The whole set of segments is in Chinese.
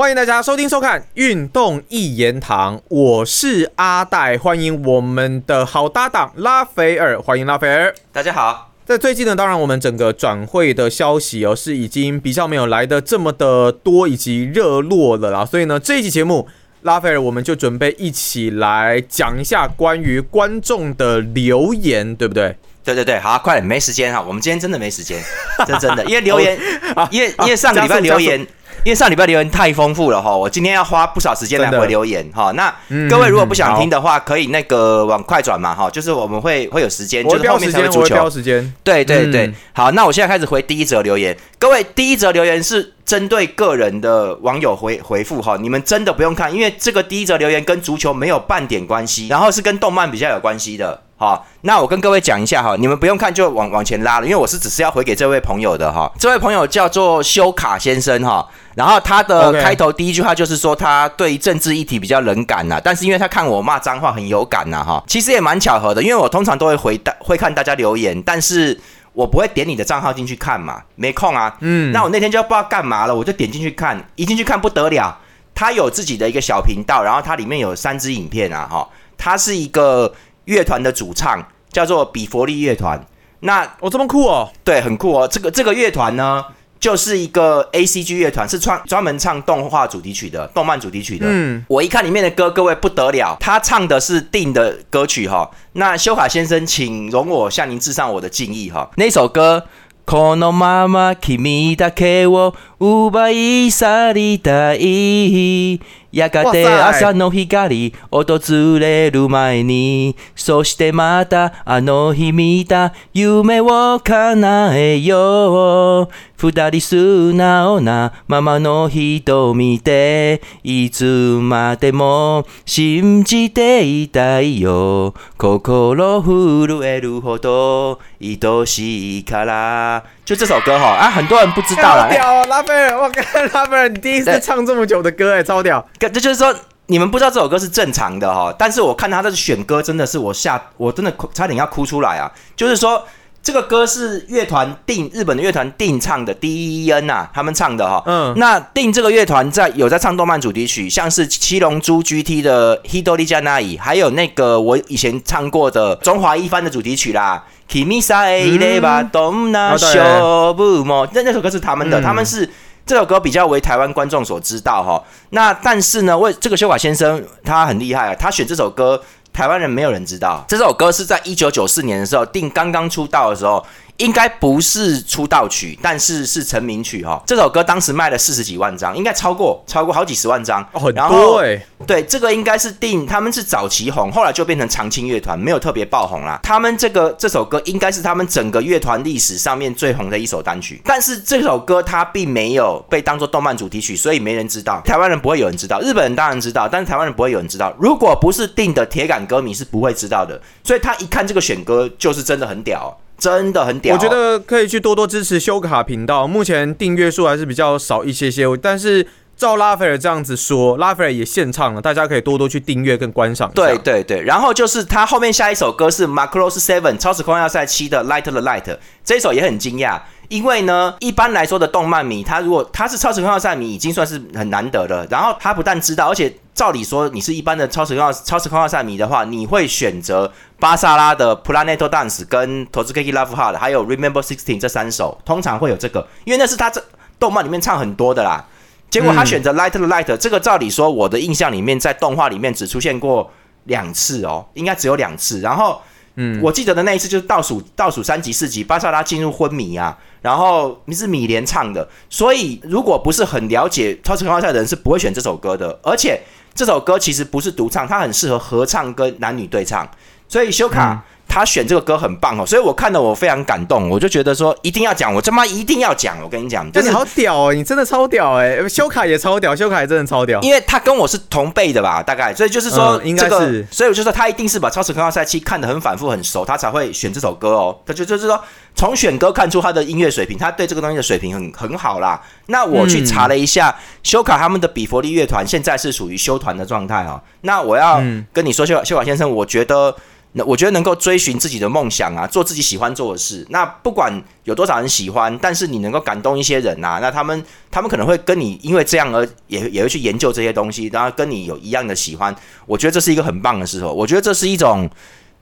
欢迎大家收听收看《运动一言堂》，我是阿戴，欢迎我们的好搭档拉斐尔，欢迎拉斐尔。大家好，在最近呢，当然我们整个转会的消息哦，是已经比较没有来的这么的多以及热络了啦，所以呢，这一期节目拉斐尔我们就准备一起来讲一下关于观众的留言，对不对？对对对，好，快点，没时间哈，我们今天真的没时间，真真的，因为留言，因为因为上个礼拜留言。因为上礼拜留言太丰富了哈，我今天要花不少时间来回留言哈。那各位如果不想听的话，可以那个往快转嘛哈，就是我们会会有时间，就是后面才会足球。时间，对对对，好，那我现在开始回第一则留言。各位，第一则留言是针对个人的网友回回复哈，你们真的不用看，因为这个第一则留言跟足球没有半点关系，然后是跟动漫比较有关系的。好，那我跟各位讲一下哈，你们不用看就往往前拉了，因为我是只是要回给这位朋友的哈。这位朋友叫做修卡先生哈，然后他的开头第一句话就是说他对政治议题比较冷感呐，但是因为他看我骂脏话很有感呐哈，其实也蛮巧合的，因为我通常都会回大会看大家留言，但是我不会点你的账号进去看嘛，没空啊。嗯，那我那天就不知道干嘛了，我就点进去看，一进去看不得了，他有自己的一个小频道，然后它里面有三支影片啊哈，他是一个。乐团的主唱叫做比佛利乐团，那哦这么酷哦，对，很酷哦。这个这个乐团呢，就是一个 A C G 乐团，是创专门唱动画主题曲的，动漫主题曲的。嗯，我一看里面的歌，各位不得了，他唱的是定的歌曲哈。那修卡先生，请容我向您致上我的敬意哈。那首歌。このまま君だけを奪い去りたい。 やがて朝の光訪れる前に、そしてまたあの日見た夢を叶えよう。二人素直なままの瞳で、いつまでも信じていたいよ。心震えるほど愛しいから。就这首歌哈啊，很多人不知道啦。屌，拉斐尔，我靠，拉斐尔，你第一次唱这么久的歌哎，超屌。这就是说，你们不知道这首歌是正常的哈，但是我看他的选歌真的是我吓，我真的差点要哭出来啊，就是说。这个歌是乐团定日本的乐团定唱的 D E N 呐，他们唱的哈。嗯。那定这个乐团在有在唱动漫主题曲，像是七龙珠 G T 的 Hidori Janai，还有那个我以前唱过的中华一番的主题曲啦。Kimisa e leba donna shobumo，那那首歌是他们的，他们是这首歌比较为台湾观众所知道哈。那但是呢，为这个修法先生他很厉害啊，他选这首歌。台湾人没有人知道这首歌是在一九九四年的时候，定刚刚出道的时候。应该不是出道曲，但是是成名曲哈。这首歌当时卖了四十几万张，应该超过超过好几十万张，很多哎。对，这个应该是定他们是早期红，后来就变成长青乐团，没有特别爆红啦。他们这个这首歌应该是他们整个乐团历史上面最红的一首单曲，但是这首歌它并没有被当做动漫主题曲，所以没人知道。台湾人不会有人知道，日本人当然知道，但是台湾人不会有人知道。如果不是定的铁杆歌迷是不会知道的，所以他一看这个选歌就是真的很屌。真的很屌，我觉得可以去多多支持修卡频道。目前订阅数还是比较少一些些，但是照拉斐尔这样子说，拉斐尔也献唱了，大家可以多多去订阅跟观赏。对对对，然后就是他后面下一首歌是 Macross Seven 超时空要塞七的 Light the Light，这首也很惊讶。因为呢，一般来说的动漫迷，他如果他是超时空要塞迷，已经算是很难得了。然后他不但知道，而且照理说，你是一般的超时空要超时空要塞迷的话，你会选择巴萨拉的 Planet Dance 跟 t o z u k i Love Hard 还有 Remember Sixteen 这三首，通常会有这个，因为那是他这动漫里面唱很多的啦。结果他选择 Light the Light，这个照理说，我的印象里面在动画里面只出现过两次哦，应该只有两次。然后。嗯，我记得的那一次就是倒数倒数三集四集，巴萨拉进入昏迷啊，然后是米连唱的，所以如果不是很了解超级联赛的人是不会选这首歌的，而且这首歌其实不是独唱，它很适合合唱跟男女对唱，所以修卡。他选这个歌很棒哦，所以我看的我非常感动，我就觉得说一定要讲，我他妈一定要讲，我跟你讲，你好屌哦，你真的超屌哎，修卡也超屌，修卡也真的超屌，因为他跟我是同辈的吧，大概，所以就是说应该是，所以我就说他一定是把超时空要塞期看得很反复很熟，他才会选这首歌哦，他就就是说从选歌看出他的音乐水平，他对这个东西的水平很很好啦。那我去查了一下，修卡他们的比佛利乐团现在是属于休团的状态哦。那我要跟你说，修修卡先生，我觉得。那我觉得能够追寻自己的梦想啊，做自己喜欢做的事。那不管有多少人喜欢，但是你能够感动一些人呐，那他们他们可能会跟你因为这样而也也会去研究这些东西，然后跟你有一样的喜欢。我觉得这是一个很棒的时候。我觉得这是一种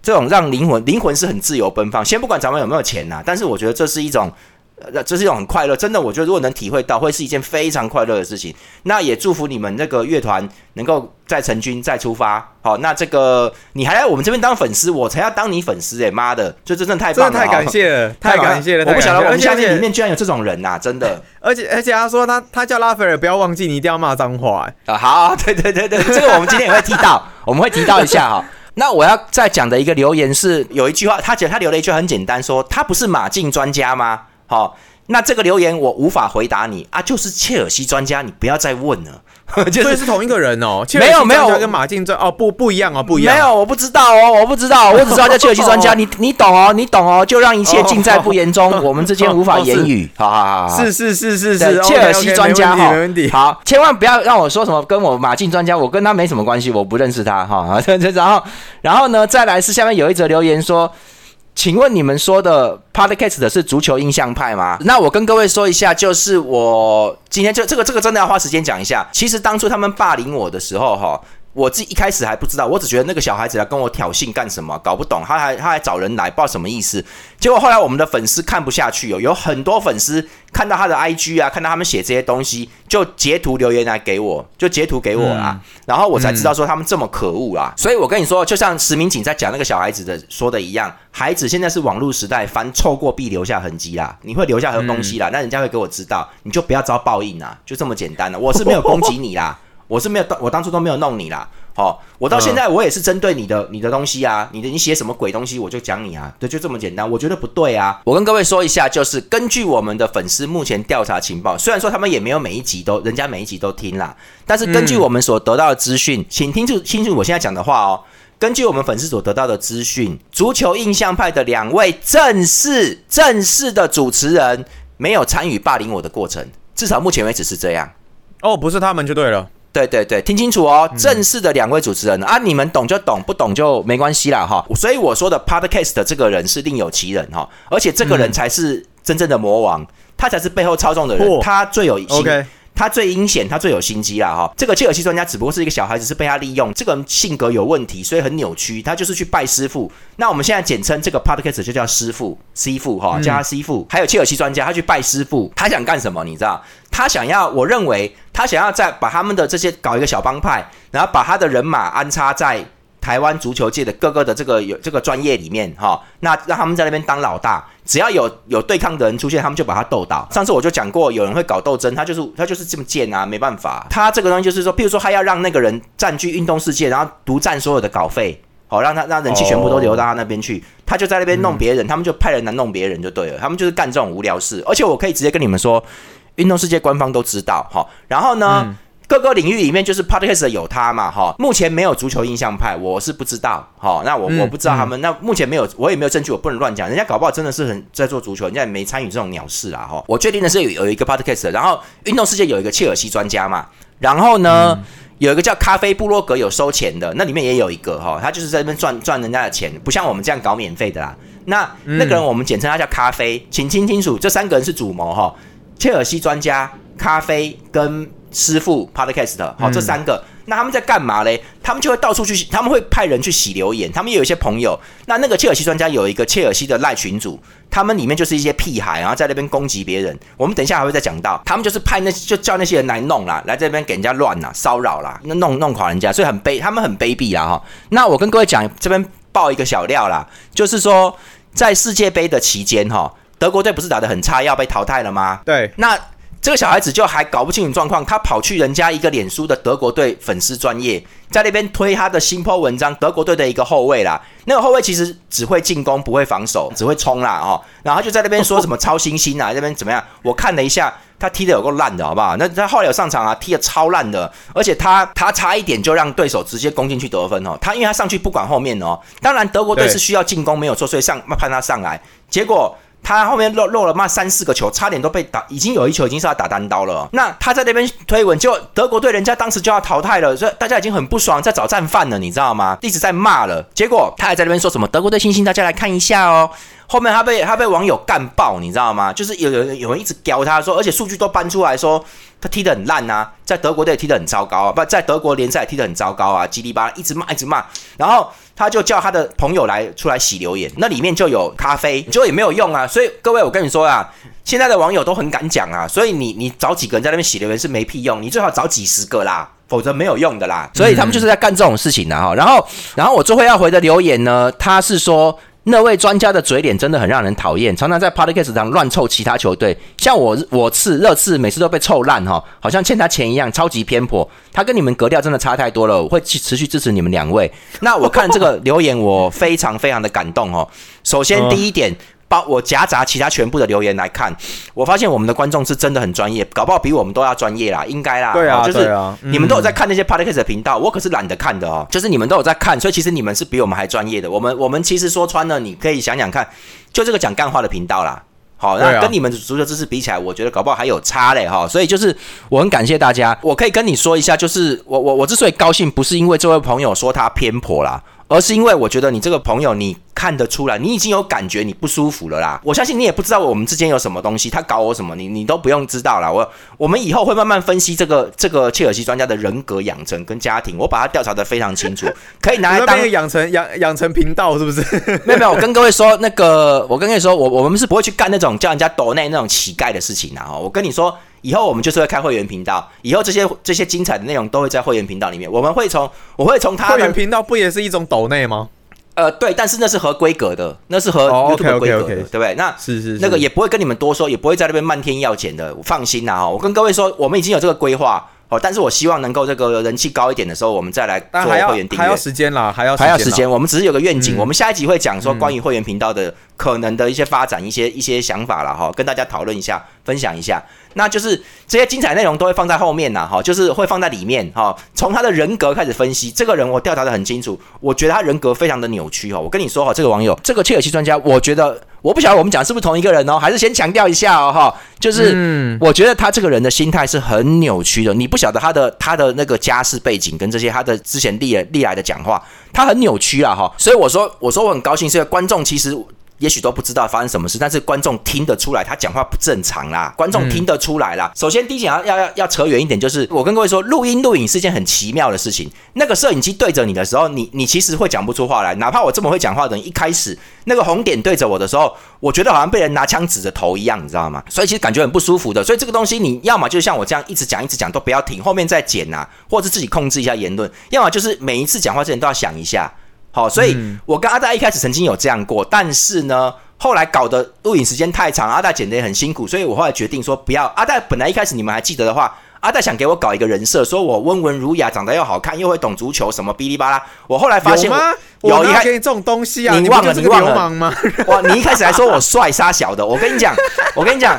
这种让灵魂灵魂是很自由奔放。先不管咱们有没有钱呐，但是我觉得这是一种。呃，这是一种很快乐，真的，我觉得如果能体会到，会是一件非常快乐的事情。那也祝福你们那个乐团能够再成军、再出发。好，那这个你还来我们这边当粉丝，我才要当你粉丝哎，妈的，就真的太棒了，太感谢了，太感谢了。我不晓得我们下面里面居然有这种人呐，真的。而且而且他说他他叫拉斐尔，不要忘记你一定要骂脏话啊。好，对对对对，这个我们今天也会提到，我们会提到一下哈。那我要再讲的一个留言是有一句话，他觉得他留了一句很简单，说他不是马竞专家吗？好。那这个留言我无法回答你啊，就是切尔西专家，你不要再问了。就是是同一个人哦，没有没有跟马竞专哦不不一样哦不一样，没有我不知道哦我不知道，我只知道叫切尔西专家，你 你懂哦你懂哦，就让一切尽在不言中，我们之间无法言语，好好好，是是是是是，切尔西专家哈，没问题，好，千万不要让我说什么跟我马竞专家，我跟他没什么关系，我不认识他哈，然后然后呢再来是下面有一则留言说。请问你们说的 podcast 的是足球印象派吗？那我跟各位说一下，就是我今天就这个这个真的要花时间讲一下。其实当初他们霸凌我的时候，哈。我自己一开始还不知道，我只觉得那个小孩子来跟我挑衅干什么，搞不懂。他还他还找人来，不知道什么意思。结果后来我们的粉丝看不下去哦，有很多粉丝看到他的 IG 啊，看到他们写这些东西，就截图留言来给我，就截图给我啦。然后我才知道说他们这么可恶啊。所以我跟你说，就像石明景在讲那个小孩子的说的一样，孩子现在是网络时代，凡错过必留下痕迹啦，你会留下很多东西啦，那人家会给我知道，你就不要遭报应啦，就这么简单了。我是没有攻击你啦。我是没有，我当初都没有弄你啦。好，我到现在我也是针对你的你的东西啊，你的你写什么鬼东西，我就讲你啊，对，就这么简单。我觉得不对啊。我跟各位说一下，就是根据我们的粉丝目前调查情报，虽然说他们也没有每一集都，人家每一集都听啦，但是根据我们所得到的资讯，请听住清楚我现在讲的话哦。根据我们粉丝所得到的资讯，足球印象派的两位正式正式的主持人没有参与霸凌我的过程，至少目前为止是这样。哦，不是他们就对了。对对对，听清楚哦！正式的两位主持人啊，你们懂就懂，不懂就没关系啦哈。所以我说的 podcast 的这个人是另有其人哈，而且这个人才是真正的魔王，他才是背后操纵的人，他最有心。他最阴险，他最有心机啦哈。这个切尔西专家只不过是一个小孩子，是被他利用。这个人性格有问题，所以很扭曲。他就是去拜师傅。那我们现在简称这个 podcast 就叫师傅、师傅哈，叫他师傅。还有切尔西专家，他去拜师傅，他想干什么？你知道？他想要，我认为他想要在把他们的这些搞一个小帮派，然后把他的人马安插在。台湾足球界的各个的这个有这个专业里面哈，那让他们在那边当老大，只要有有对抗的人出现，他们就把他斗倒。上次我就讲过，有人会搞斗争，他就是他就是这么贱啊，没办法。他这个东西就是说，譬如说他要让那个人占据运动世界，然后独占所有的稿费，好让他让人气全部都流到他那边去，他就在那边弄别人，他们就派人来弄别人就对了，他们就是干这种无聊事。而且我可以直接跟你们说，运动世界官方都知道哈。然后呢？各个领域里面就是 podcast 有他嘛哈，目前没有足球印象派，我是不知道哈。那我我不知道他们，那目前没有，我也没有证据，我不能乱讲。人家搞不好真的是很在做足球，人家也没参与这种鸟事啦哈。我确定的是有有一个 podcast，然后运动世界有一个切尔西专家嘛，然后呢有一个叫咖啡部落格有收钱的，那里面也有一个哈，他就是在那边赚赚人家的钱，不像我们这样搞免费的啦。那那个人我们简称他叫咖啡，请听清楚，这三个人是主谋哈，切尔西专家、咖啡跟。师傅 podcast 好，这三个，那他们在干嘛嘞？他们就会到处去，他们会派人去洗留言。他们也有一些朋友，那那个切尔西专家有一个切尔西的赖群主，他们里面就是一些屁孩，然后在那边攻击别人。我们等一下还会再讲到，他们就是派那就叫那些人来弄啦，来这边给人家乱啦，骚扰啦，那弄弄垮人家，所以很卑，他们很卑鄙啦哈。那我跟各位讲，这边爆一个小料啦，就是说在世界杯的期间哈，德国队不是打的很差，要被淘汰了吗？对，那。这个小孩子就还搞不清楚状况，他跑去人家一个脸书的德国队粉丝专业，在那边推他的新 po 文章，德国队的一个后卫啦，那个后卫其实只会进攻不会防守，只会冲啦哦，然后就在那边说什么超新星啊，那边怎么样？我看了一下，他踢的有够烂的，好不好？那他后来有上场啊，踢的超烂的，而且他他差一点就让对手直接攻进去得分哦，他因为他上去不管后面哦，当然德国队是需要进攻没有错，所以上判他上来，结果。他后面漏漏了骂三四个球，差点都被打，已经有一球已经是要打单刀了。那他在那边推文，就德国队人家当时就要淘汰了，所以大家已经很不爽，在找战犯了，你知道吗？一直在骂了。结果他还在那边说什么德国队星星，大家来看一下哦。后面他被他被网友干爆，你知道吗？就是有有有人一直屌他说，而且数据都搬出来说他踢得很烂呐，在德国队踢得很糟糕啊，不在德国联赛踢得很糟糕啊，叽里巴一直骂一直骂，然后他就叫他的朋友来出来洗留言，那里面就有咖啡，就也没有用啊。所以各位我跟你说啊，现在的网友都很敢讲啊，所以你你找几个人在那边洗留言是没屁用，你最好找几十个啦，否则没有用的啦。所以他们就是在干这种事情的哈。然后然后我最后要回的留言呢，他是说。那位专家的嘴脸真的很让人讨厌，常常在 podcast 上乱凑其他球队，像我我次热刺每次都被臭烂哈，好像欠他钱一样，超级偏颇。他跟你们格调真的差太多了，我会去持续支持你们两位。那我看这个留言，我非常非常的感动哦。首先第一点。包我夹杂其他全部的留言来看，我发现我们的观众是真的很专业，搞不好比我们都要专业啦，应该啦。对啊，就是你们都有在看那些 podcast 的频道，我可是懒得看的哦。就是你们都有在看，所以其实你们是比我们还专业的。我们我们其实说穿了，你可以想想看，就这个讲干话的频道啦。好，那跟你们足球知识比起来，我觉得搞不好还有差嘞哈。所以就是我很感谢大家，我可以跟你说一下，就是我我我之所以高兴，不是因为这位朋友说他偏颇啦。而是因为我觉得你这个朋友，你看得出来，你已经有感觉，你不舒服了啦。我相信你也不知道我们之间有什么东西，他搞我什么，你你都不用知道啦。我我们以后会慢慢分析这个这个切尔西专家的人格养成跟家庭，我把他调查的非常清楚，可以拿来 当养成养养成频道是不是？没有没有，我跟各位说，那个我跟各位说，我我们是不会去干那种叫人家抖内那种乞丐的事情的哦。我跟你说。以后我们就是会开会员频道，以后这些这些精彩的内容都会在会员频道里面。我们会从我会从他会员频道不也是一种抖内吗？呃，对，但是那是合规格的，那是合 YouTube 规格的，对不对？那是是那个也不会跟你们多说，也不会在那边漫天要钱的，放心呐哈。我跟各位说，我们已经有这个规划。哦，但是我希望能够这个人气高一点的时候，我们再来做会员订阅。还要时间啦，还要还要时间。我们只是有个愿景，我们下一集会讲说关于会员频道的可能的一些发展、一些一些想法了哈，跟大家讨论一下，分享一下。那就是这些精彩内容都会放在后面呐，哈，就是会放在里面哈。从他的人格开始分析，这个人我调查的很清楚，我觉得他人格非常的扭曲哈。我跟你说哈，这个网友，这个切尔西专家，我觉得。我不晓得我们讲是不是同一个人哦，还是先强调一下哦哈，就是我觉得他这个人的心态是很扭曲的，你不晓得他的他的那个家世背景跟这些他的之前历历来的讲话，他很扭曲啊哈，所以我说我说我很高兴，是观众其实。也许都不知道发生什么事，但是观众听得出来他讲话不正常啦。观众听得出来啦。首先第一点要要要要扯远一点，就是我跟各位说，录音录影是件很奇妙的事情。那个摄影机对着你的时候，你你其实会讲不出话来。哪怕我这么会讲话的人，一开始那个红点对着我的时候，我觉得好像被人拿枪指着头一样，你知道吗？所以其实感觉很不舒服的。所以这个东西，你要么就像我这样一直讲一直讲都不要停，后面再剪啊，或者自己控制一下言论；要么就是每一次讲话之前都要想一下。好，所以我跟阿大一开始曾经有这样过，但是呢，后来搞的录影时间太长，阿大剪的也很辛苦，所以我后来决定说不要。阿大本来一开始你们还记得的话，阿大想给我搞一个人设，说我温文儒雅，长得又好看，又会懂足球，什么哔哩吧啦。我后来发现，有吗？有一这种东西啊？你忘了？你忘了吗？哇！你一开始还说我帅杀小的，我跟你讲，我跟你讲。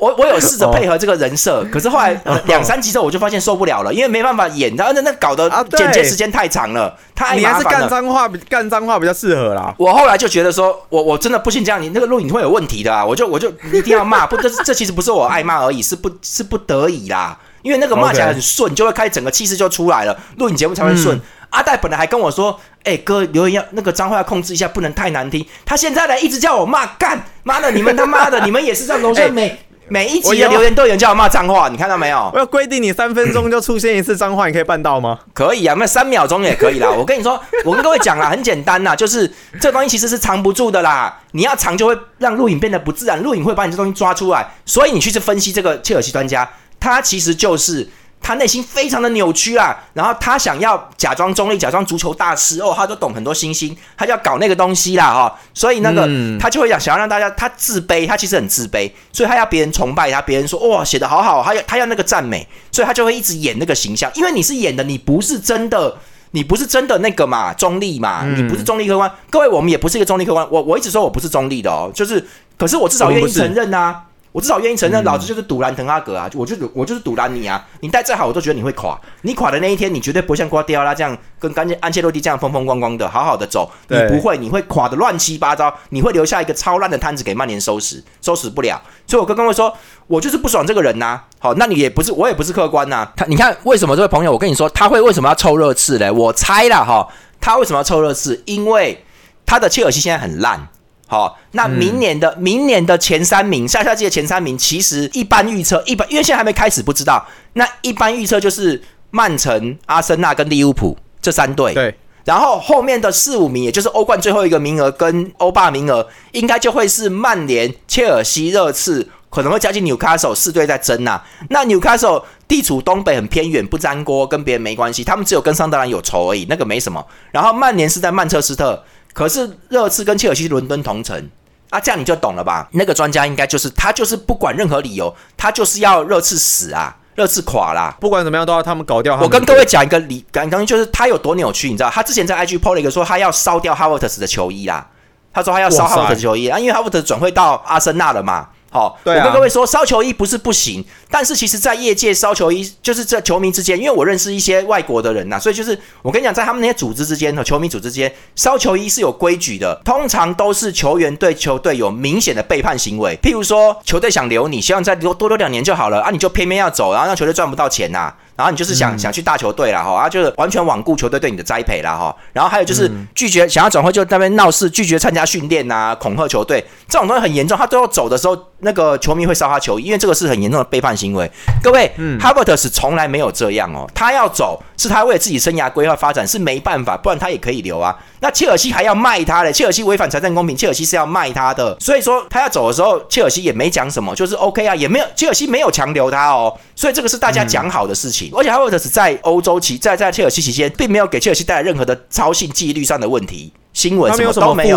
我我有试着配合这个人设，可是后来两三集之后我就发现受不了了，因为没办法演，然后那那搞得剪接时间太长了，太麻烦了。干脏话，干脏话比较适合啦。我后来就觉得说，我我真的不信这样，你那个录影会有问题的啊！我就我就一定要骂，不，这这其实不是我爱骂而已，是不是不得已啦？因为那个骂起来很顺，就会开整个气势就出来了，录影节目才会顺。阿戴本来还跟我说，哎哥，留言要那个脏话要控制一下，不能太难听。他现在呢一直叫我骂，干妈的，你们他妈的，你们也是这样，楼下 没。每一集的留言都有人叫我骂脏话，你看到没有？我要规定你三分钟就出现一次脏话，你可以办到吗？可以啊，那三秒钟也可以啦。我跟你说，我跟各位讲啦，很简单啦，就是这东西其实是藏不住的啦。你要藏，就会让录影变得不自然，录影会把你这东西抓出来。所以你去去分析这个切尔西专家，他其实就是。他内心非常的扭曲啦，然后他想要假装中立，假装足球大师哦，他都懂很多星星，他就要搞那个东西啦哈，所以那个他就会想想要让大家他自卑，他其实很自卑，所以他要别人崇拜他，别人说哇写的好好，他要他要那个赞美，所以他就会一直演那个形象，因为你是演的，你不是真的，你不是真的那个嘛，中立嘛，你不是中立客观，各位我们也不是一个中立客观，我我一直说我不是中立的哦，就是可是我至少愿意承认呐。我至少愿意承认，老子就是赌蓝滕哈格啊，我就我就是赌蓝你啊！你带再好，我都觉得你会垮。你垮的那一天，你绝对不会像瓜迪奥拉这样跟干净安切洛蒂这样风风光光的，好好的走。你不会，你会垮的乱七八糟，你会留下一个超烂的摊子给曼联收拾，收拾不了。所以我跟各位说，我就是不爽这个人呐。好，那你也不是，我也不是客观呐。他，你看为什么这位朋友，我跟你说，他会为什么要凑热刺嘞？我猜了哈，他为什么要凑热刺？因为他的切尔西现在很烂。好，那明年的明年的前三名，下赛季的前三名，其实一般预测，一般因为现在还没开始，不知道。那一般预测就是曼城、阿森纳跟利物浦这三队。对。然后后面的四五名，也就是欧冠最后一个名额跟欧霸名额，应该就会是曼联、切尔西、热刺，可能会加进纽卡索四队在争呐。那纽卡索地处东北，很偏远，不沾锅，跟别人没关系，他们只有跟桑德兰有仇而已，那个没什么。然后曼联是在曼彻斯特。可是热刺跟切尔西伦敦同城啊，这样你就懂了吧？那个专家应该就是他，就是不管任何理由，他就是要热刺死啊，热刺垮啦，不管怎么样都要他们搞掉。我跟各位讲一个理，刚刚就是他有多扭曲，你知道？他之前在 IG PO 了一个说他要烧掉哈沃特斯的球衣啦，他说他要烧哈沃特斯球衣啊，因为哈沃特斯转会到阿森纳了嘛。好，我跟各位说，烧球衣不是不行，但是其实，在业界烧球衣就是这球迷之间，因为我认识一些外国的人呐，所以就是我跟你讲，在他们那些组织之间和球迷组织之间，烧球衣是有规矩的，通常都是球员对球队有明显的背叛行为，譬如说，球队想留你，希望再留多留两年就好了啊，你就偏偏要走，然后让球队赚不到钱呐。然后你就是想想去大球队了哈，啊，就是完全罔顾球队对你的栽培了哈。然后还有就是拒绝想要转会，就那边闹事，拒绝参加训练呐，恐吓球队，这种东西很严重。他最后走的时候，那个球迷会烧他球衣，因为这个是很严重的背叛行为。各位，嗯哈伯特是从来没有这样哦，他要走是他为了自己生涯规划发展，是没办法，不然他也可以留啊。那切尔西还要卖他嘞，切尔西违反财政公平，切尔西是要卖他的。所以说他要走的时候，切尔西也没讲什么，就是 OK 啊，也没有切尔西没有强留他哦。所以这个是大家讲好的事情，而且哈伯特是在。在欧洲期在在切尔西期间，并没有给切尔西带来任何的操信纪律上的问题，新闻什么都没有。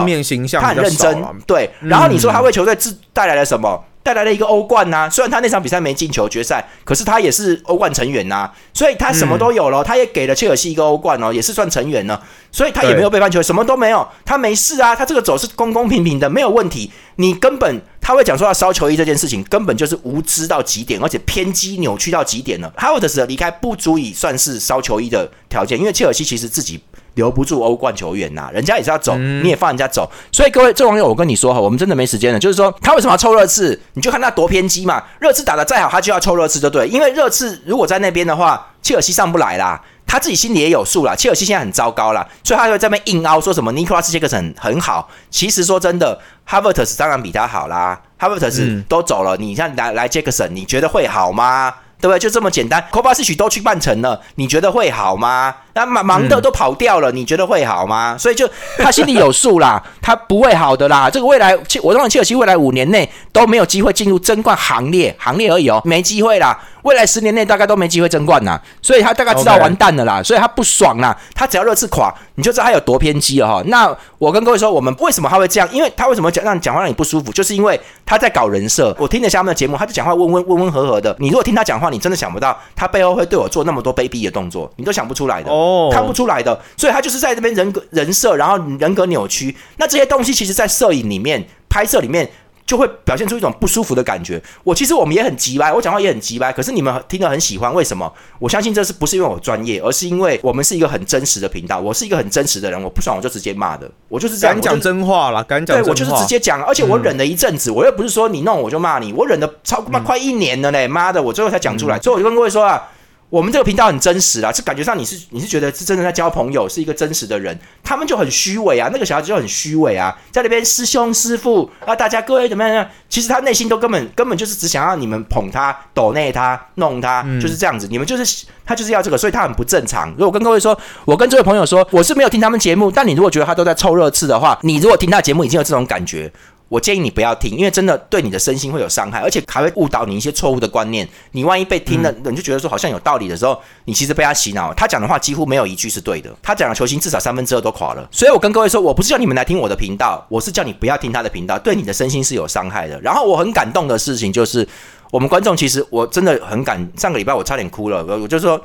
他很认真，对。然后你说他为球队自带来了什么？带来了一个欧冠呐，虽然他那场比赛没进球决赛，可是他也是欧冠成员呐，所以他什么都有了，他也给了切尔西一个欧冠哦，也是算成员呢，所以他也没有背叛球，什么都没有，他没事啊，他这个走是公公平平的，没有问题。你根本他会讲说要烧球衣这件事情，根本就是无知到极点，而且偏激扭曲到极点了。哈沃德斯的离开不足以算是烧球衣的条件，因为切尔西其实自己。留不住欧冠球员呐，人家也是要走，你也放人家走，所以各位这网友，我跟你说哈，我们真的没时间了。就是说，他为什么要凑热刺？你就看他多偏激嘛。热刺打的再好，他就要凑热刺，就对。因为热刺如果在那边的话，切尔西上不来啦，他自己心里也有数啦。切尔西现在很糟糕啦，所以他会在那边硬凹，说什么尼克拉斯杰克森很好。其实说真的，哈维特斯当然比他好啦，哈维特斯都走了，你像来来杰克森，你觉得会好吗？对不对？就这么简单。科巴斯许都去办成了，你觉得会好吗？那忙忙的都跑掉了，你觉得会好吗？所以就他心里有数啦，他不会好的啦。这个未来，我认为切尔西未来五年内都没有机会进入争冠行列，行列而已哦，没机会啦。未来十年内大概都没机会争冠啦，所以他大概知道完蛋了啦，所以他不爽啦。他只要热刺垮，你就知道他有多偏激了哈。那我跟各位说，我们为什么他会这样？因为他为什么讲让讲话让你不舒服？就是因为他在搞人设。我听得下面的节目，他就讲话温温温温和和的。你如果听他讲话，你真的想不到他背后会对我做那么多卑鄙的动作，你都想不出来的。看不出来的，所以他就是在这边人格人设，然后人格扭曲。那这些东西其实，在摄影里面、拍摄里面，就会表现出一种不舒服的感觉。我其实我们也很急掰，我讲话也很急掰，可是你们听得很喜欢，为什么？我相信这是不是因为我专业，而是因为我们是一个很真实的频道。我是一个很真实的人，我不爽我就直接骂的，我就是这样。敢讲真话了，敢讲对我就是直接讲，而且我忍了一阵子，我又不是说你弄我就骂你，我忍了超妈快一年了嘞，妈的，我最后才讲出来，所以我就跟各位说啊。我们这个频道很真实啊，是感觉上你是你是觉得是真的在交朋友，是一个真实的人。他们就很虚伪啊，那个小孩子就很虚伪啊，在那边师兄师傅啊，大家各位怎么样？其实他内心都根本根本就是只想要你们捧他、抖内他、弄他，就是这样子。你们就是他就是要这个，所以他很不正常。如果跟各位说，我跟这位朋友说，我是没有听他们节目，但你如果觉得他都在凑热刺的话，你如果听他节目已经有这种感觉。我建议你不要听，因为真的对你的身心会有伤害，而且还会误导你一些错误的观念。你万一被听了，你就觉得说好像有道理的时候，你其实被他洗脑。他讲的话几乎没有一句是对的，他讲的球星至少三分之二都垮了。所以我跟各位说，我不是叫你们来听我的频道，我是叫你不要听他的频道，对你的身心是有伤害的。然后我很感动的事情就是，我们观众其实我真的很感，上个礼拜我差点哭了，我就说。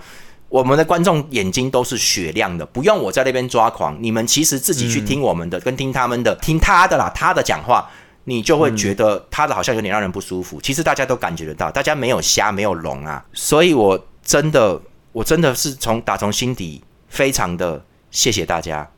我们的观众眼睛都是雪亮的，不用我在那边抓狂。你们其实自己去听我们的，跟听他们的，听他的啦，他的讲话，你就会觉得他的好像有点让人不舒服。其实大家都感觉得到，大家没有瞎，没有聋啊。所以我真的，我真的是从打从心底非常的谢谢大家。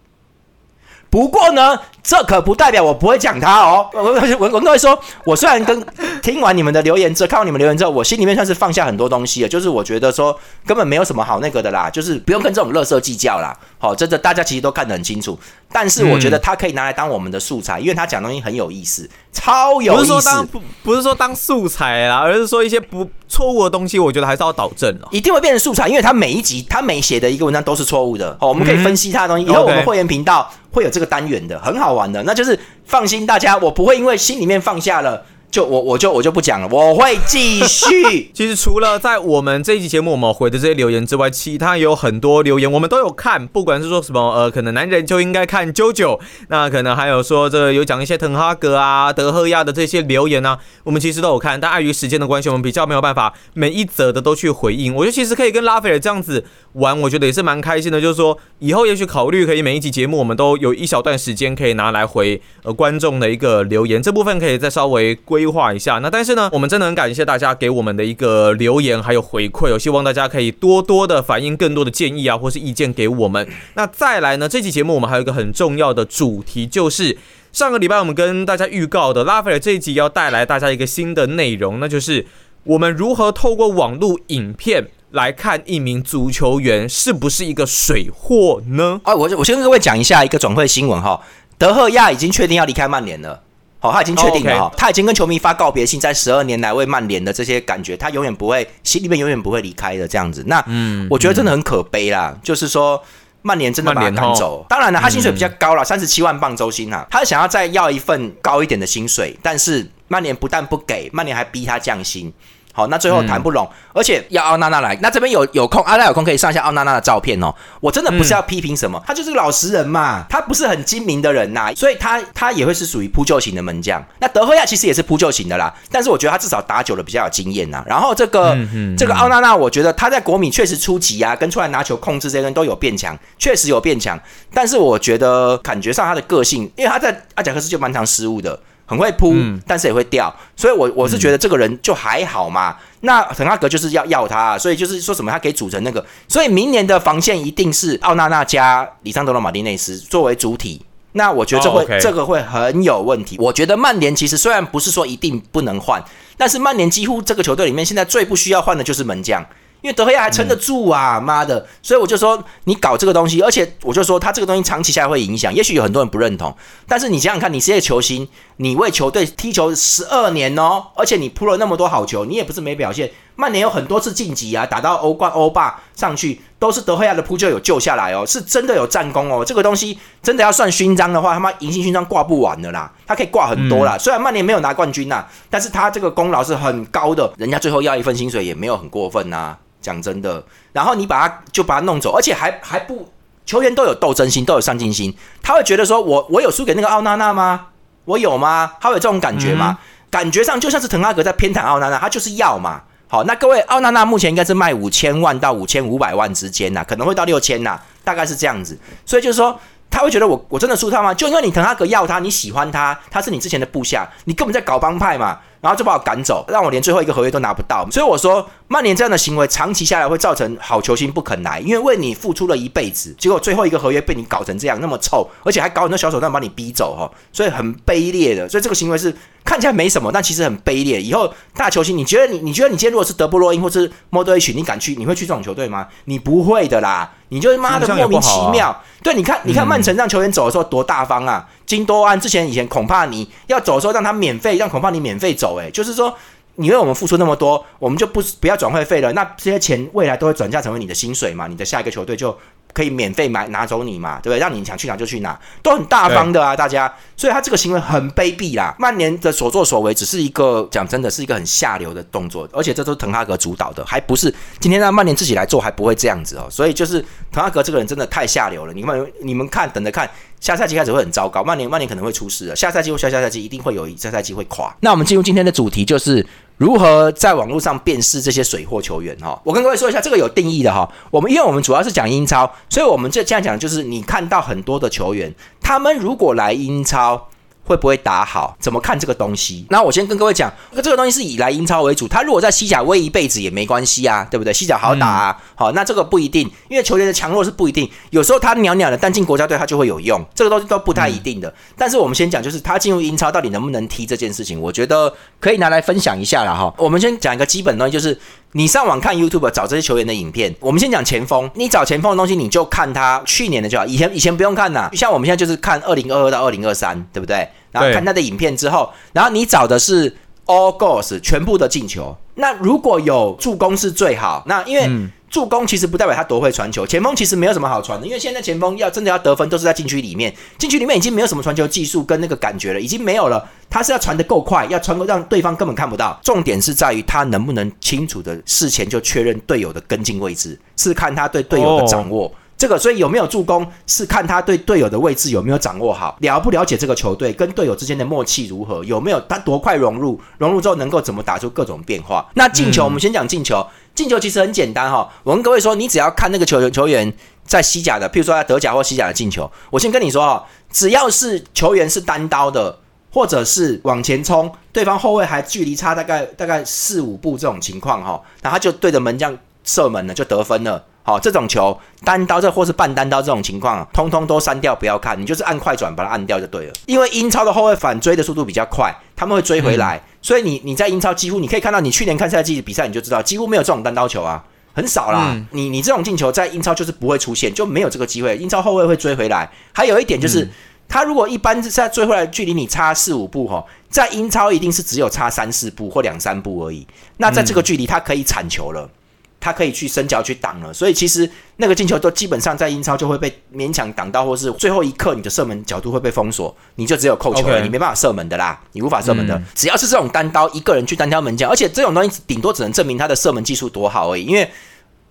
不过呢，这可不代表我不会讲他哦。我我我我都会说，我虽然跟听完你们的留言之后，看到你们留言之后，我心里面算是放下很多东西了。就是我觉得说，根本没有什么好那个的啦，就是不用跟这种乐色计较啦。好，真的大家其实都看得很清楚。但是我觉得他可以拿来当我们的素材，因为他讲东西很有意思，超有意思。不是说当不不是说当素材啦，而是说一些不错误的东西，我觉得还是要导正哦。一定会变成素材，因为他每一集他每写的一个文章都是错误的。好，我们可以分析他的东西。以后我们会员频道会有这个单元的，很好玩的。那就是放心，大家我不会因为心里面放下了。就我我就我就不讲了，我会继续。其实除了在我们这一期节目我们回的这些留言之外，其他也有很多留言我们都有看，不管是说什么呃，可能男人就应该看啾啾，那可能还有说这有讲一些滕哈格啊、德赫亚的这些留言呢，我们其实都有看，但碍于时间的关系，我们比较没有办法每一则的都去回应。我觉得其实可以跟拉斐尔这样子玩，我觉得也是蛮开心的。就是说以后也许考虑可以每一集节目我们都有一小段时间可以拿来回呃观众的一个留言，这部分可以再稍微归。规划一下，那但是呢，我们真的很感谢大家给我们的一个留言还有回馈，我希望大家可以多多的反映更多的建议啊，或是意见给我们。那再来呢，这期节目我们还有一个很重要的主题，就是上个礼拜我们跟大家预告的拉斐尔这一集要带来大家一个新的内容，那就是我们如何透过网络影片来看一名足球员是不是一个水货呢？啊，我我先跟各位讲一下一个转会新闻哈，德赫亚已经确定要离开曼联了。好，他已经确定了哈，他已经跟球迷发告别信，在十二年来为曼联的这些感觉，他永远不会心里面永远不会离开的这样子。那嗯，我觉得真的很可悲啦，就是说曼联真的把他赶走。当然了，他薪水比较高了，三十七万镑周薪啊，他想要再要一份高一点的薪水，但是曼联不但不给，曼联还逼他降薪。好，那最后谈不拢，而且要奥娜娜来。那这边有有空，阿拉有空可以上一下奥娜娜的照片哦。我真的不是要批评什么，他就是个老实人嘛，他不是很精明的人呐，所以他他也会是属于扑救型的门将。那德赫亚其实也是扑救型的啦，但是我觉得他至少打久了比较有经验呐。然后这个这个奥娜娜，我觉得他在国米确实出级啊，跟出来拿球控制这些人都有变强，确实有变强。但是我觉得感觉上他的个性，因为他在阿贾克斯就蛮常失误的。很会扑，但是也会掉，所以，我我是觉得这个人就还好嘛。那滕哈格就是要要他，所以就是说什么他可以组成那个，所以明年的防线一定是奥纳纳加里桑德罗马丁内斯作为主体。那我觉得这会这个会很有问题。我觉得曼联其实虽然不是说一定不能换，但是曼联几乎这个球队里面现在最不需要换的就是门将。因为德赫亚还撑得住啊，妈的！所以我就说你搞这个东西，而且我就说他这个东西长期下来会影响。也许有很多人不认同，但是你想想看，你是一个球星，你为球队踢球十二年哦，而且你扑了那么多好球，你也不是没表现。曼联有很多次晋级啊，打到欧冠、欧霸上去，都是德赫亚的扑救有救下来哦，是真的有战功哦。这个东西真的要算勋章的话，他妈银星勋章挂不完的啦，他可以挂很多啦。虽然曼联没有拿冠军呐，但是他这个功劳是很高的，人家最后要一份薪水也没有很过分呐。讲真的，然后你把他就把他弄走，而且还还不球员都有斗争心，都有上进心，他会觉得说，我我有输给那个奥娜娜吗？我有吗？他有这种感觉吗？感觉上就像是滕哈格在偏袒奥娜娜，他就是要嘛。好，那各位奥娜娜目前应该是卖五千万到五千五百万之间呐，可能会到六千呐，大概是这样子。所以就是说。他会觉得我我真的输他吗？就因为你滕哈格要他，你喜欢他，他是你之前的部下，你根本在搞帮派嘛，然后就把我赶走，让我连最后一个合约都拿不到。所以我说，曼联这样的行为长期下来会造成好球星不肯来，因为为你付出了一辈子，结果最后一个合约被你搞成这样那么臭，而且还搞很多小手段把你逼走哈，所以很卑劣的。所以这个行为是看起来没什么，但其实很卑劣。以后大球星，你觉得你你觉得你今天如果是德布罗因或是莫德里奇，你敢去？你会去这种球队吗？你不会的啦。你就是妈的莫名其妙，对，你看，你看曼城让球员走的时候多大方啊！金多安之前以前恐怕你要走的时候让他免费，让恐怕你免费走，诶，就是说你为我们付出那么多，我们就不不要转会费了，那这些钱未来都会转嫁成为你的薪水嘛？你的下一个球队就。可以免费买拿走你嘛，对不对？让你想去哪就去哪，都很大方的啊，大家。所以他这个行为很卑鄙啦。曼联的所作所为只是一个讲真的是一个很下流的动作，而且这都是滕哈格主导的，还不是今天让曼联自己来做，还不会这样子哦。所以就是滕哈格这个人真的太下流了。你们你们看，等着看，下赛季开始会很糟糕，曼联曼联可能会出事了。下赛季或下下赛季一定会有一下赛季会垮。那我们进入今天的主题就是。如何在网络上辨识这些水货球员？哈，我跟各位说一下，这个有定义的哈。我们因为我们主要是讲英超，所以我们这这样讲就是，你看到很多的球员，他们如果来英超，会不会打好？怎么看这个东西？那我先跟各位讲，这个东西是以来英超为主。他如果在西甲威一辈子也没关系啊，对不对？西甲好打啊。好，那这个不一定，因为球员的强弱是不一定。有时候他袅袅的，但进国家队他就会有用，这个东西都不太一定的。但是我们先讲，就是他进入英超到底能不能踢这件事情，我觉得可以拿来分享一下了哈。我们先讲一个基本东西，就是你上网看 YouTube 找这些球员的影片。我们先讲前锋，你找前锋的东西，你就看他去年的就好，以前以前不用看呐。像我们现在就是看二零二二到二零二三，对不对？然后看他的影片之后，然后你找的是 all goals 全部的进球。那如果有助攻是最好。那因为助攻其实不代表他多会传球，前锋其实没有什么好传的，因为现在前锋要真的要得分都是在禁区里面，禁区里面已经没有什么传球技术跟那个感觉了，已经没有了。他是要传的够快，要传够让对方根本看不到。重点是在于他能不能清楚的事前就确认队友的跟进位置，是看他对队友的掌握。这个，所以有没有助攻是看他对队友的位置有没有掌握好，了不了解这个球队跟队友之间的默契如何，有没有他多快融入，融入之后能够怎么打出各种变化。那进球，我们先讲进球。进球其实很简单哈，我跟各位说，你只要看那个球员球员在西甲的，譬如说在德甲或西甲的进球，我先跟你说哈，只要是球员是单刀的，或者是往前冲，对方后卫还距离差大概大概四五步这种情况哈，那他就对着门将射门了，就得分了。好，这种球单刀这或是半单刀这种情况，通通都删掉，不要看，你就是按快转把它按掉就对了。因为英超的后卫反追的速度比较快，他们会追回来，所以你你在英超几乎你可以看到，你去年看赛季比赛你就知道，几乎没有这种单刀球啊，很少啦。你你这种进球在英超就是不会出现，就没有这个机会。英超后卫会追回来，还有一点就是，他如果一般是在追回来距离你差四五步哈，在英超一定是只有差三四步或两三步而已。那在这个距离他可以铲球了。他可以去伸脚去挡了，所以其实那个进球都基本上在英超就会被勉强挡到，或是最后一刻你的射门角度会被封锁，你就只有扣球了，你没办法射门的啦，你无法射门的。只要是这种单刀一个人去单挑门将，而且这种东西顶多只能证明他的射门技术多好而已，因为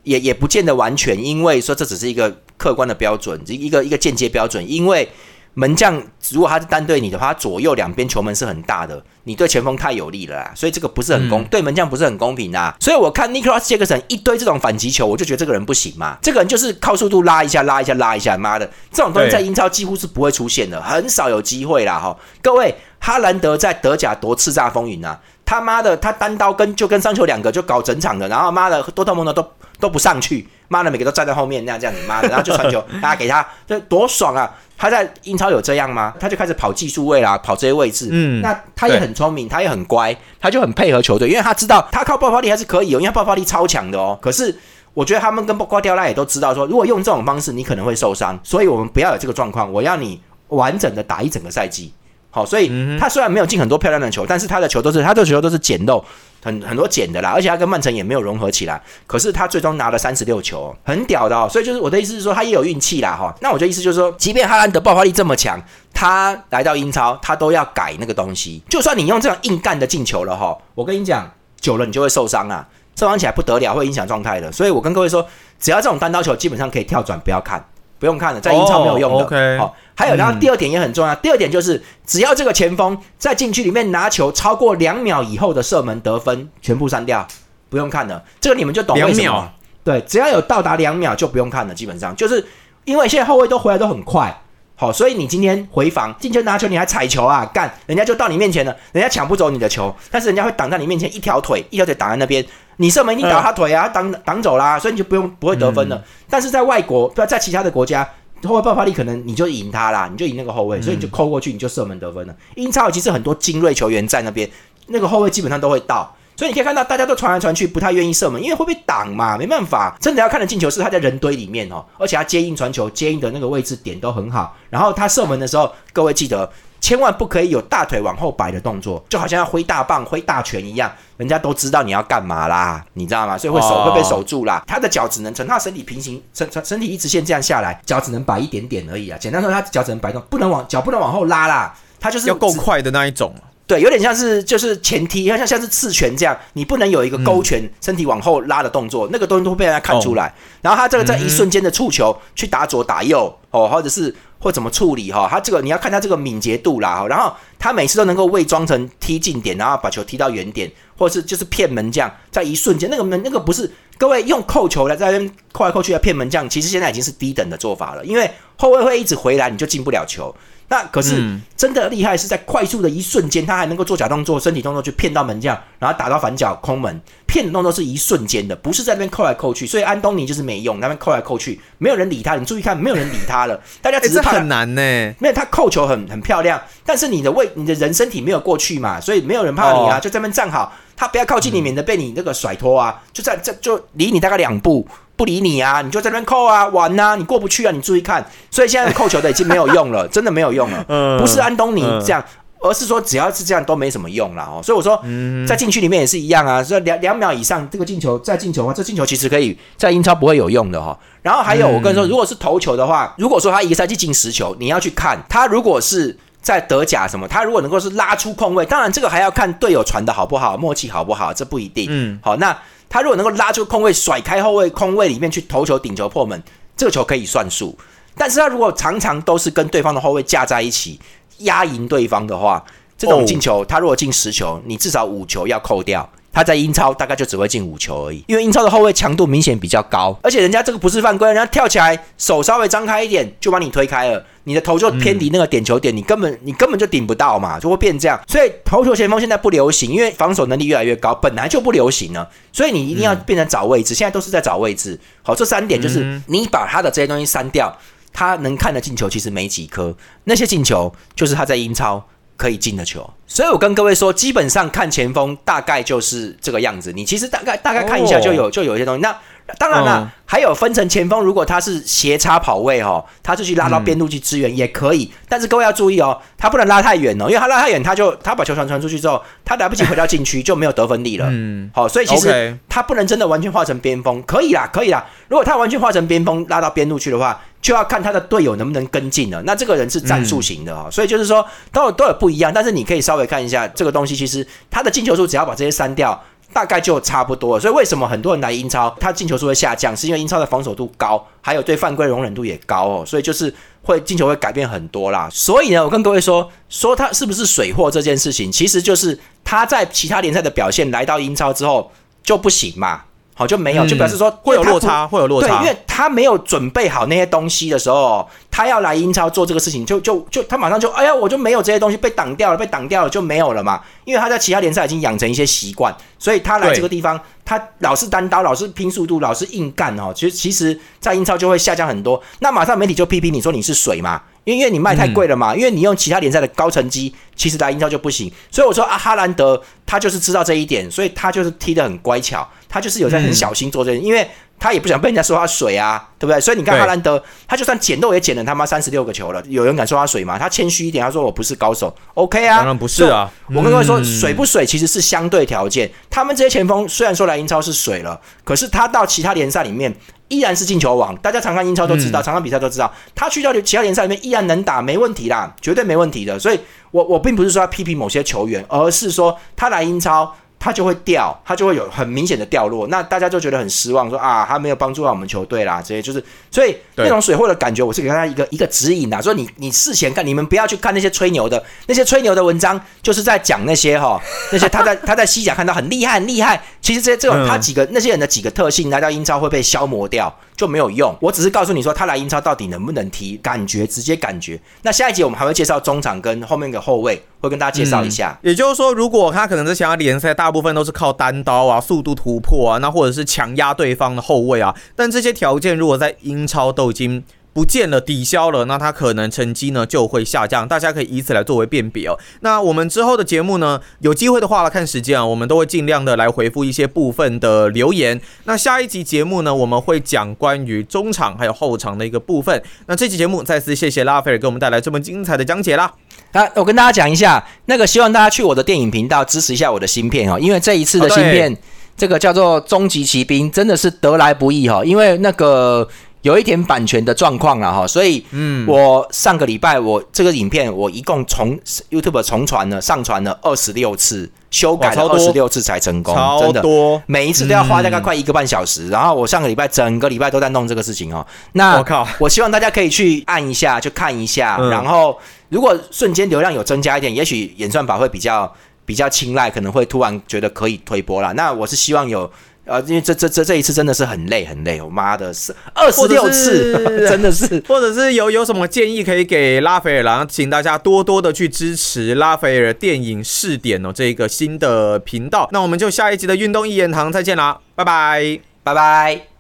也也不见得完全，因为说这只是一个客观的标准，一个一个间接标准，因为。门将如果他是单对你的话，左右两边球门是很大的，你对前锋太有利了啦，所以这个不是很公，对门将不是很公平啦。所以我看 Nicholas Jackson 一堆这种反击球，我就觉得这个人不行嘛。这个人就是靠速度拉一下，拉一下，拉一下，妈的，这种东西在英超几乎是不会出现的，很少有机会啦哈。各位，哈兰德在德甲多叱咤风云啊！他妈的，他单刀跟就跟桑球两个就搞整场的，然后妈的多特蒙德都都不上去，妈的每个都站在后面那样这样子，妈的，然后就传球，大家给他，这多爽啊！他在英超有这样吗？他就开始跑技术位啦，跑这些位置。嗯，那他也很聪明，他也很乖，他就很配合球队，因为他知道他靠爆发力还是可以哦，因为他爆发力超强的哦。可是我觉得他们跟瓜迪奥拉也都知道说，如果用这种方式，你可能会受伤，所以我们不要有这个状况。我要你完整的打一整个赛季。好，所以他虽然没有进很多漂亮的球，但是他的球都是他的球都是捡漏，很很多捡的啦，而且他跟曼城也没有融合起来。可是他最终拿了三十六球，很屌的哦。所以就是我的意思是说，他也有运气啦哈。那我的意思就是说，即便哈兰德爆发力这么强，他来到英超，他都要改那个东西。就算你用这样硬干的进球了哈，我跟你讲，久了你就会受伤啊，受伤起来不得了，会影响状态的。所以我跟各位说，只要这种单刀球，基本上可以跳转，不要看。不用看了，在英超没有用的。好，还有，然后第二点也很重要。第二点就是，只要这个前锋在禁区里面拿球超过两秒以后的射门得分，全部删掉，不用看了。这个你们就懂为什么？对，只要有到达两秒就不用看了。基本上就是因为现在后卫都回来都很快，好，所以你今天回防进球拿球，你还踩球啊？干，人家就到你面前了，人家抢不走你的球，但是人家会挡在你面前一条腿，一条腿挡在那边。你射门，你打他腿啊，挡挡走啦，所以你就不用不会得分了。但是在外国，在其他的国家，后卫爆发力可能你就赢他啦，你就赢那个后卫，所以你就扣过去，你就射门得分了。英超其实很多精锐球员在那边，那个后卫基本上都会到，所以你可以看到大家都传来传去，不太愿意射门，因为会被挡嘛，没办法。真的要看的进球是他在人堆里面哦，而且他接应传球接应的那个位置点都很好，然后他射门的时候，各位记得。千万不可以有大腿往后摆的动作，就好像要挥大棒、挥大拳一样，人家都知道你要干嘛啦，你知道吗？所以会手会被守住啦。他的脚只能从他身体平行，身身身体一直线这样下来，脚只能摆一点点而已啊。简单说，他脚只能摆动，不能往脚不能往后拉啦。他就是要够快的那一种。对，有点像是就是前踢，像像像是刺拳这样，你不能有一个勾拳、身体往后拉的动作，那个东西都会被人家看出来。然后他这个在一瞬间的触球去打左打右哦，或者是或怎么处理哈，他这个你要看他这个敏捷度啦，然后他每次都能够伪装成踢近点，然后把球踢到远点，或者是就是骗门将，在一瞬间那个门那个不是各位用扣球来在那边扣来扣去来骗门将，其实现在已经是低等的做法了，因为后卫会一直回来，你就进不了球。那可是真的厉害，是在快速的一瞬间，他还能够做假动作、身体动作去骗到门将，然后打到反脚空门。骗的动作是一瞬间的，不是在那边扣来扣去。所以安东尼就是没用，那边扣来扣去，没有人理他。你注意看，没有人理他了，大家只是很难呢。没有他扣球很很漂亮，但是你的位、你的人身体没有过去嘛，所以没有人怕你啊，就这边站好，他不要靠近你，免得被你那个甩脱啊。就在这就离你大概两步。不理你啊，你就在那边扣啊，玩呐，你过不去啊，你注意看。所以现在扣球的已经没有用了，真的没有用了。不是安东尼这样，而是说只要是这样都没什么用了哦。所以我说，在禁区里面也是一样啊，说两两秒以上这个进球再进球的话，这进球其实可以在英超不会有用的哈。然后还有我跟你说，如果是头球的话，如果说他一个赛季进十球，你要去看他如果是在德甲什么，他如果能够是拉出空位，当然这个还要看队友传的好不好，默契好不好，这不一定。嗯，好那。他如果能够拉出空位，甩开后卫空位里面去投球顶球破门，这个球可以算数。但是他如果常常都是跟对方的后卫架在一起压赢对方的话，这种进球，他如果进十球，你至少五球要扣掉。他在英超大概就只会进五球而已，因为英超的后卫强度明显比较高，而且人家这个不是犯规，人家跳起来手稍微张开一点就把你推开了，你的头就偏离那个点球点，你根本你根本就顶不到嘛，就会变这样。所以头球前锋现在不流行，因为防守能力越来越高，本来就不流行了，所以你一定要变成找位置，现在都是在找位置。好，这三点就是你把他的这些东西删掉，他能看的进球其实没几颗，那些进球就是他在英超。可以进的球，所以我跟各位说，基本上看前锋大概就是这个样子。你其实大概大概看一下就有就有一些东西。那当然了，还有分成前锋，如果他是斜插跑位哦，他就去拉到边路去支援也可以。但是各位要注意哦，他不能拉太远哦，因为他拉太远，他就他把球传传出去之后，他来不及回到禁区就没有得分力了。嗯，好，所以其实他不能真的完全化成边锋，可以啦，可以啦。如果他完全化成边锋拉到边路去的话。就要看他的队友能不能跟进了。那这个人是战术型的啊，所以就是说都有都有不一样。但是你可以稍微看一下这个东西，其实他的进球数只要把这些删掉，大概就差不多。所以为什么很多人来英超，他进球数会下降，是因为英超的防守度高，还有对犯规容忍度也高哦。所以就是会进球会改变很多啦。所以呢，我跟各位说说他是不是水货这件事情，其实就是他在其他联赛的表现来到英超之后就不行嘛。好就没有，就表示说会有落差，会有落差。对，因为他没有准备好那些东西的时候，他要来英超做这个事情，就就就他马上就哎呀，我就没有这些东西被挡掉了，被挡掉了就没有了嘛。因为他在其他联赛已经养成一些习惯，所以他来这个地方，他老是单刀，老是拼速度，老是硬干哦。其实其实，在英超就会下降很多。那马上媒体就批评你说你是水嘛，因为你卖太贵了嘛，因为你用其他联赛的高成绩，其实来英超就不行。所以我说啊，哈兰德他就是知道这一点，所以他就是踢得很乖巧。他就是有在很小心做这，因为他也不想被人家说他水啊，对不对？所以你看哈兰德，他就算捡漏也捡了他妈三十六个球了，有人敢说他水吗？他谦虚一点，他说我不是高手，OK 啊？当然不是啊。我跟各位说，水不水其实是相对条件。他们这些前锋虽然说来英超是水了，可是他到其他联赛里面依然是进球王。大家常看英超都知道，常看比赛都知道，他去到其他联赛里面依然能打，没问题啦，绝对没问题的。所以我我并不是说要批评某些球员，而是说他来英超。他就会掉，他就会有很明显的掉落，那大家就觉得很失望，说啊，他没有帮助到我们球队啦，这些就是，所以那种水货的感觉，我是给大家一个一个指引啊，说你你事前看，你们不要去看那些吹牛的，那些吹牛的文章，就是在讲那些哈，那些他在他在西甲看到很厉害很厉害，其实这些这种他几个那些人的几个特性来到英超会被消磨掉。就没有用。我只是告诉你说，他来英超到底能不能踢，感觉直接感觉。那下一集我们还会介绍中场跟后面的后卫，会跟大家介绍一下。也就是说，如果他可能是想要联赛大大部分都是靠单刀啊、速度突破啊，那或者是强压对方的后卫啊，但这些条件如果在英超都已经。不见了，抵消了，那他可能成绩呢就会下降。大家可以以此来作为辨别哦。那我们之后的节目呢，有机会的话来看时间啊，我们都会尽量的来回复一些部分的留言。那下一集节目呢，我们会讲关于中场还有后场的一个部分。那这期节目再次谢谢拉斐尔给我们带来这么精彩的讲解啦。啊，我跟大家讲一下，那个希望大家去我的电影频道支持一下我的芯片哦，因为这一次的芯片。这个叫做终极骑兵，真的是得来不易哈，因为那个有一点版权的状况了哈，所以嗯，我上个礼拜我这个影片我一共重 YouTube 重传了上传了二十六次，修改了二十六次才成功，真的。多，每一次都要花大概快一个半小时，然后我上个礼拜整个礼拜都在弄这个事情哦。那我靠，我希望大家可以去按一下，去看一下，嗯然后如果瞬间流量有增加一点，也许演算法会比较比较青睐，可能会突然觉得可以推播了。那我是希望有。呃，因为这这这这一次真的是很累很累，我妈的是二十六次 真的是 或者是有有什么建议可以给拉斐尔啦，请大家多多的去支持拉斐尔电影试点哦这一个新的频道。那我们就下一集的运动一言堂再见啦，拜拜。拜拜。